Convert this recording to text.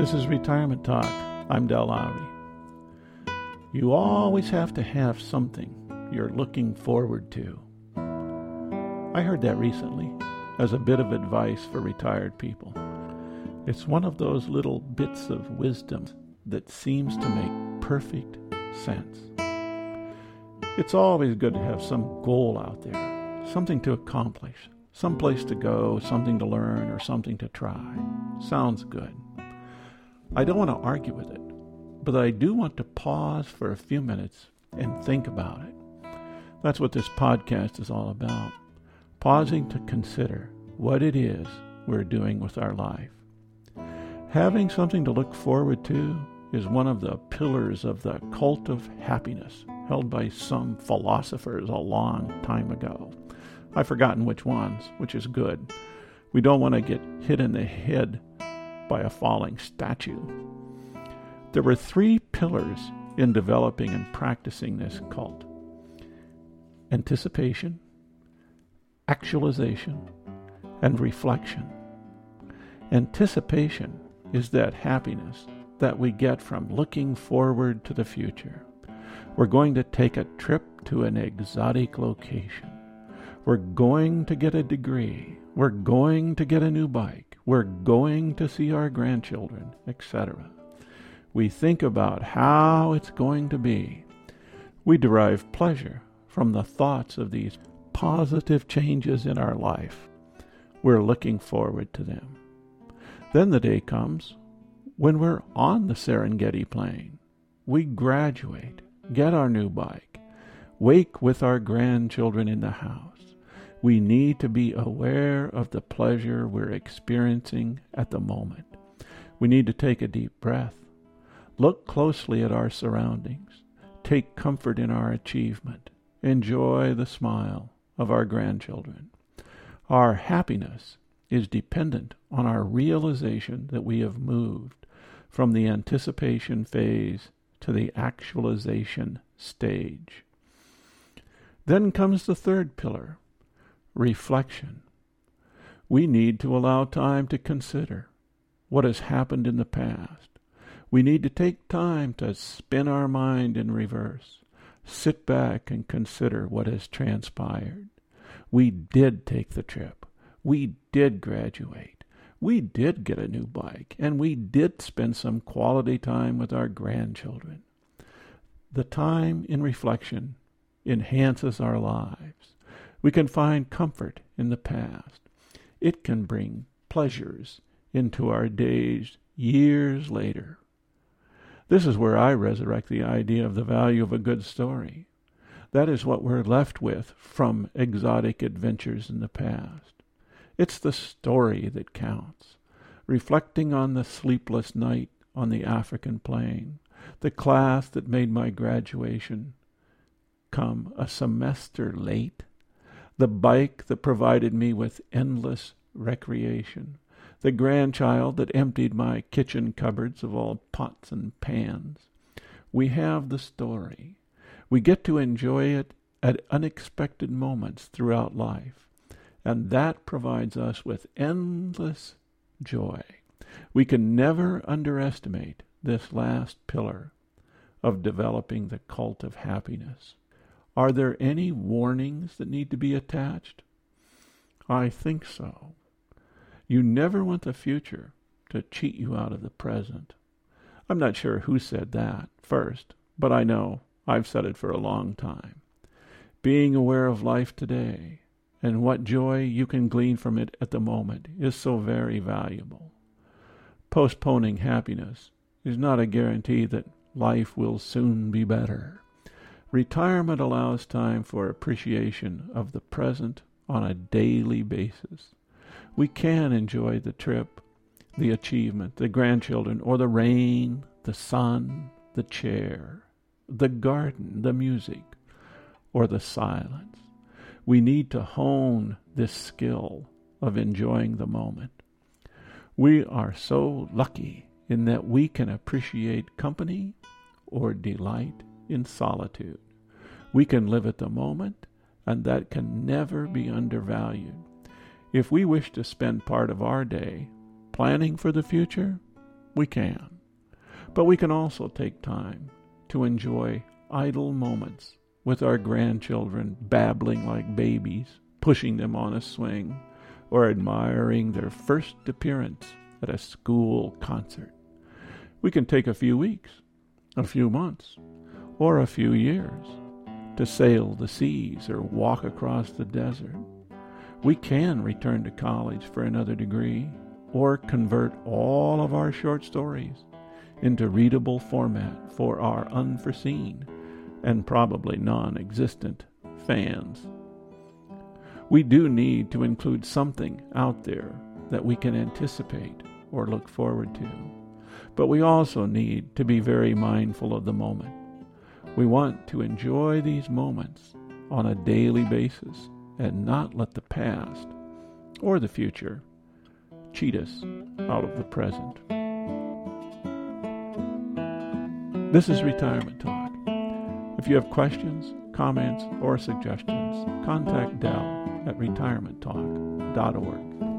This is Retirement Talk. I'm Del Lowry. You always have to have something you're looking forward to. I heard that recently as a bit of advice for retired people. It's one of those little bits of wisdom that seems to make perfect sense. It's always good to have some goal out there, something to accomplish, some place to go, something to learn, or something to try. Sounds good. I don't want to argue with it, but I do want to pause for a few minutes and think about it. That's what this podcast is all about pausing to consider what it is we're doing with our life. Having something to look forward to is one of the pillars of the cult of happiness held by some philosophers a long time ago. I've forgotten which ones, which is good. We don't want to get hit in the head by a falling statue. There were three pillars in developing and practicing this cult anticipation, actualization, and reflection. Anticipation is that happiness that we get from looking forward to the future. We're going to take a trip to an exotic location. We're going to get a degree. We're going to get a new bike. We're going to see our grandchildren, etc. We think about how it's going to be. We derive pleasure from the thoughts of these positive changes in our life. We're looking forward to them. Then the day comes when we're on the Serengeti Plain. We graduate, get our new bike, wake with our grandchildren in the house we need to be aware of the pleasure we're experiencing at the moment. We need to take a deep breath, look closely at our surroundings, take comfort in our achievement, enjoy the smile of our grandchildren. Our happiness is dependent on our realization that we have moved from the anticipation phase to the actualization stage. Then comes the third pillar, reflection. We need to allow time to consider what has happened in the past. We need to take time to spin our mind in reverse, sit back and consider what has transpired. We did take the trip. We did graduate. We did get a new bike, and we did spend some quality time with our grandchildren. The time in reflection enhances our lives. We can find comfort in the past. It can bring pleasures into our days years later. This is where I resurrect the idea of the value of a good story. That is what we're left with from exotic adventures in the past. It's the story that counts. Reflecting on the sleepless night on the African plain, the class that made my graduation come a semester late, the bike that provided me with endless recreation, the grandchild that emptied my kitchen cupboards of all pots and pans. We have the story. We get to enjoy it at unexpected moments throughout life, and that provides us with endless joy. We can never underestimate this last pillar of developing the cult of happiness. Are there any warnings that need to be attached? I think so. You never want the future to cheat you out of the present. I'm not sure who said that first, but I know I've said it for a long time. Being aware of life today and what joy you can glean from it at the moment is so very valuable. Postponing happiness is not a guarantee that life will soon be better. Retirement allows time for appreciation of the present on a daily basis. We can enjoy the trip, the achievement, the grandchildren, or the rain, the sun, the chair, the garden, the music, or the silence. We need to hone this skill of enjoying the moment. We are so lucky in that we can appreciate company or delight in solitude. We can live at the moment, and that can never be undervalued. If we wish to spend part of our day planning for the future, We can. But we can also take time to enjoy idle moments with our grandchildren babbling like babies, pushing them on a swing, or admiring their first appearance at a school concert. We can take a few weeks, a few months, or a few years to sail the seas or walk across the desert. We can return to college for another degree or convert all of our short stories into readable format for our unforeseen and probably non existent fans. We do need to include something out there that we can anticipate or look forward to. But we also need to be very mindful of the moment. We want to enjoy these moments on a daily basis and not let the past or the future cheat us out of the present. This is Retirement Talk. If you have questions, comments, or suggestions, contact Dell at retirementtalk.org.